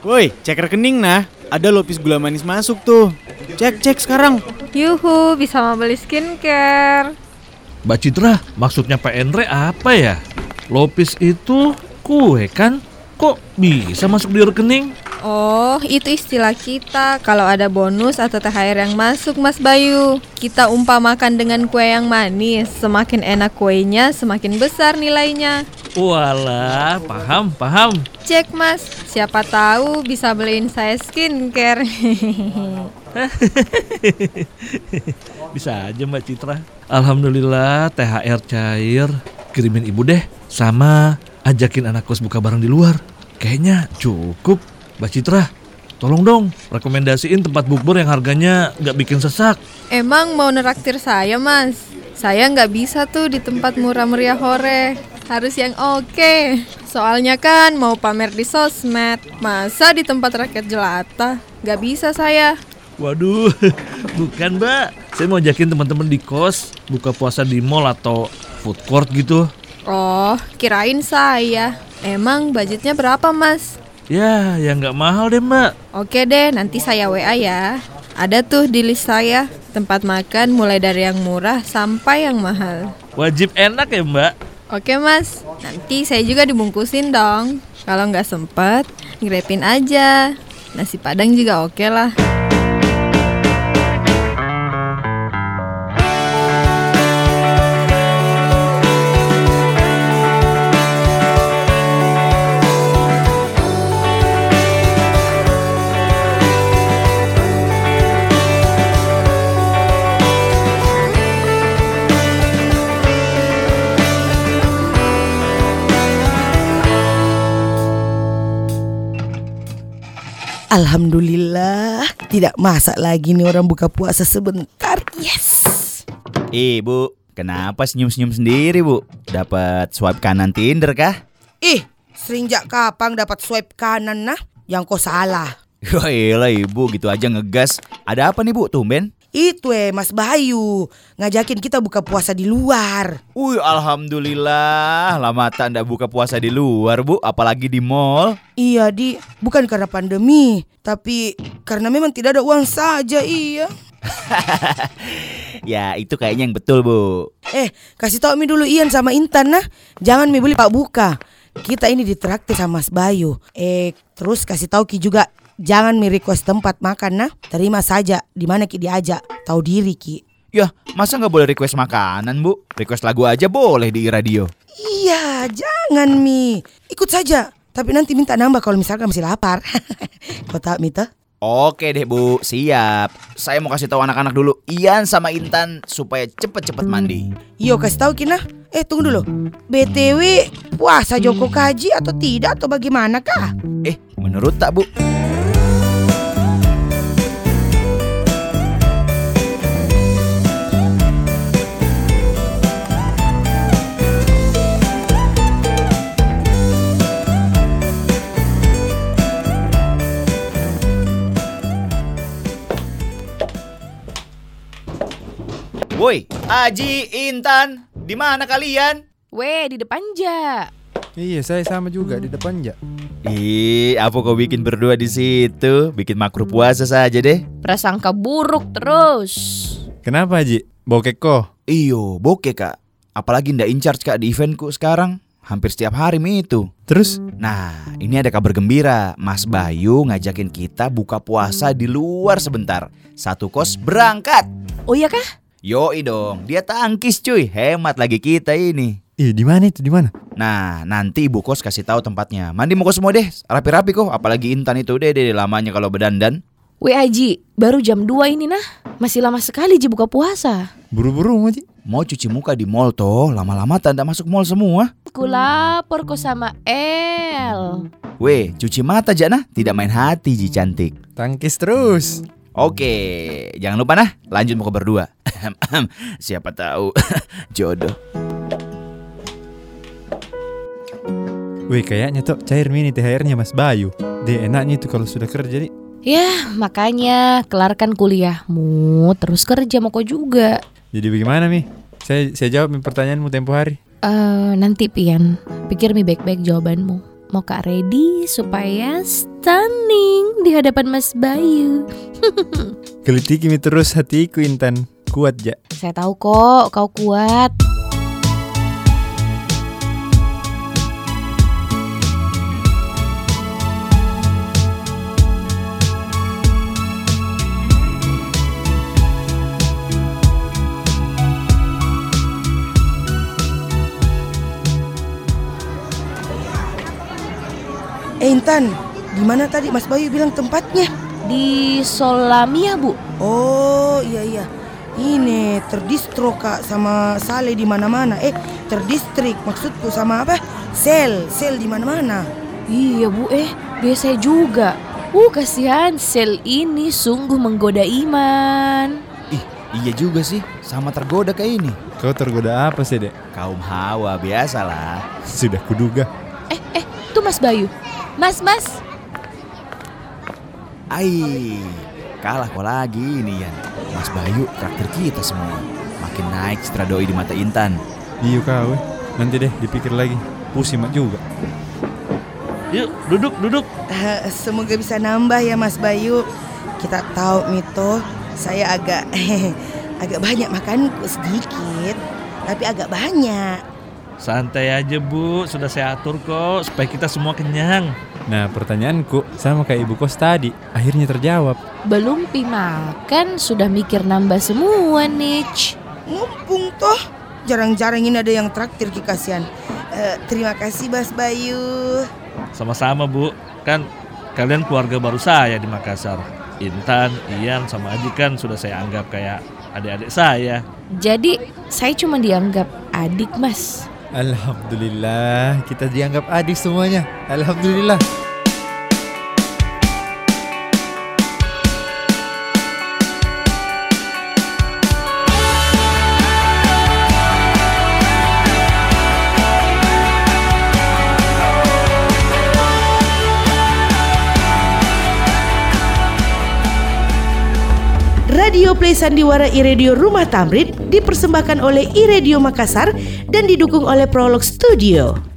Woi, cek rekening nah. Ada lopis gula manis masuk tuh. Cek, cek sekarang. Yuhu, bisa mau beli skincare. Mbak Citra, maksudnya Pak Endre apa ya? Lopis itu kue kan? Kok bisa masuk di rekening? Oh, itu istilah kita kalau ada bonus atau THR yang masuk, Mas Bayu. Kita umpamakan dengan kue yang manis. Semakin enak kuenya, semakin besar nilainya. Walah, paham, paham. Cek, Mas. Siapa tahu bisa beliin saya skincare. Bisa aja Mbak Citra. Alhamdulillah THR cair. Kirimin ibu deh. Sama ajakin anak kos buka bareng di luar. Kayaknya cukup. Mbak Citra, tolong dong rekomendasiin tempat bukber yang harganya nggak bikin sesak. Emang mau neraktir saya, Mas? Saya nggak bisa tuh di tempat murah meriah hore. Harus yang oke. Soalnya kan mau pamer di sosmed. Masa di tempat rakyat jelata? Nggak bisa saya. Waduh, bukan mbak. Saya mau ajakin teman-teman di kos buka puasa di mall atau food court gitu. Oh, kirain saya. Emang budgetnya berapa, Mas? Ya, yang nggak mahal deh mbak. Oke deh, nanti saya WA ya. Ada tuh di list saya tempat makan mulai dari yang murah sampai yang mahal. Wajib enak ya mbak. Oke mas, nanti saya juga dibungkusin dong. Kalau nggak sempet, ngerepin aja. Nasi padang juga oke lah. Alhamdulillah tidak masak lagi nih orang buka puasa sebentar. Yes. Eh, Bu, kenapa senyum-senyum sendiri, Bu? Dapat swipe kanan Tinder kah? Ih, serinjak kapan dapat swipe kanan nah? Yang kau salah. Wah, elah Ibu, gitu aja ngegas. Ada apa nih, Bu? Tumben? Itu eh Mas Bayu ngajakin kita buka puasa di luar. Wih, alhamdulillah. Lama tak ndak buka puasa di luar, Bu, apalagi di mall. Iya di, bukan karena pandemi, tapi karena memang tidak ada uang saja iya. ya, itu kayaknya yang betul, Bu. Eh, kasih tau Mi dulu Ian sama Intan nah. Jangan Mi beli Pak Buka. Kita ini ditraktir sama Mas Bayu. Eh, terus kasih tahu Ki juga jangan mi request tempat makan nah. Terima saja di mana Ki diajak. Tahu diri Ki. Ya, masa nggak boleh request makanan, Bu? Request lagu aja boleh di radio. Iya, jangan Mi. Ikut saja. Tapi nanti minta nambah kalau misalkan masih lapar. Tahu Mita? Oke deh, Bu. Siap. Saya mau kasih tahu anak-anak dulu, Ian sama Intan supaya cepet-cepet mandi. Yo kasih tahu Kina. Eh tunggu dulu. BTW puasa Joko Kaji atau tidak atau bagaimana kah? Eh, menurut tak, Bu? Woi, Aji, Intan, di mana kalian? Weh, di depan ja. Iya, saya sama juga di depan ya. Ih, apa kau bikin berdua di situ? Bikin makro puasa saja deh. Prasangka buruk terus. Kenapa Haji? Bokek kok? Iyo, bokeh kak. Apalagi ndak in charge kak di eventku sekarang. Hampir setiap hari mi itu. Terus? Nah, ini ada kabar gembira. Mas Bayu ngajakin kita buka puasa di luar sebentar. Satu kos berangkat. Oh iya kah? Yoi dong, dia tangkis cuy. Hemat lagi kita ini. Ih, di mana itu? Di mana? Nah, nanti ibu kos kasih tahu tempatnya. Mandi mau semua deh, rapi-rapi kok. Apalagi Intan itu deh, deh lamanya kalau bedandan. Weh Aji, baru jam 2 ini nah. Masih lama sekali Ji buka puasa. Buru-buru Haji. Mau cuci muka di mall toh, lama-lama tanda masuk mall semua. Aku lapor kok sama El. Weh, cuci mata Jana, tidak main hati Ji cantik. Tangkis terus. Oke, jangan lupa nah, lanjut mau ke berdua. Siapa tahu jodoh. Wih, kayaknya tuh cair mini THR-nya Mas Bayu. Dia enaknya itu kalau sudah kerja nih. Ya, makanya kelarkan kuliahmu, terus kerja mau kok juga. Jadi bagaimana Mi? Saya saya jawab pertanyaanmu tempo hari. Eh, nanti Pian, pikir mi baik-baik jawabanmu. Mau Kak ready supaya stunning di hadapan Mas Bayu. Gelitiki mi terus hatiku Intan. Kuat ja. Saya tahu kok kau kuat. Intan, di mana tadi Mas Bayu bilang tempatnya? Di Solamia, Bu. Oh iya iya. Ini terdistro kak sama Sale di mana-mana. Eh terdistrik maksudku sama apa? Sel, sel di mana-mana. Iya, Bu. Eh, biasa juga. Uh, kasihan sel ini sungguh menggoda iman. Ih, iya juga sih. Sama tergoda kayak ini. Kau tergoda apa sih dek? Kaum hawa biasalah. Sudah kuduga. Eh, eh, tuh Mas Bayu. Mas, Mas. Ai, kalah kok lagi ini Yan. Mas Bayu traktir kita semua. Makin naik citra doi di mata Intan. Iya kau. Nanti deh dipikir lagi. Pusing mak juga. Yuk, duduk, duduk. Eh, semoga bisa nambah ya Mas Bayu. Kita tahu Mito, saya agak agak banyak makan sedikit, tapi agak banyak. Santai aja bu, sudah saya atur kok supaya kita semua kenyang. Nah pertanyaanku sama kayak ibu kos tadi. Akhirnya terjawab. Belum pi makan sudah mikir nambah semua nih. Mumpung toh jarang-jarang ini ada yang traktir Ki kasihan. Eh, terima kasih Mas Bayu. Sama-sama bu, kan kalian keluarga baru saya di Makassar. Intan, Ian, sama Aji kan sudah saya anggap kayak adik-adik saya. Jadi saya cuma dianggap adik mas. Alhamdulillah kita dianggap adik semuanya. Alhamdulillah. Radio Play Sandiwara iRadio Rumah Tamrin dipersembahkan oleh iRadio Makassar dan didukung oleh Prolog Studio.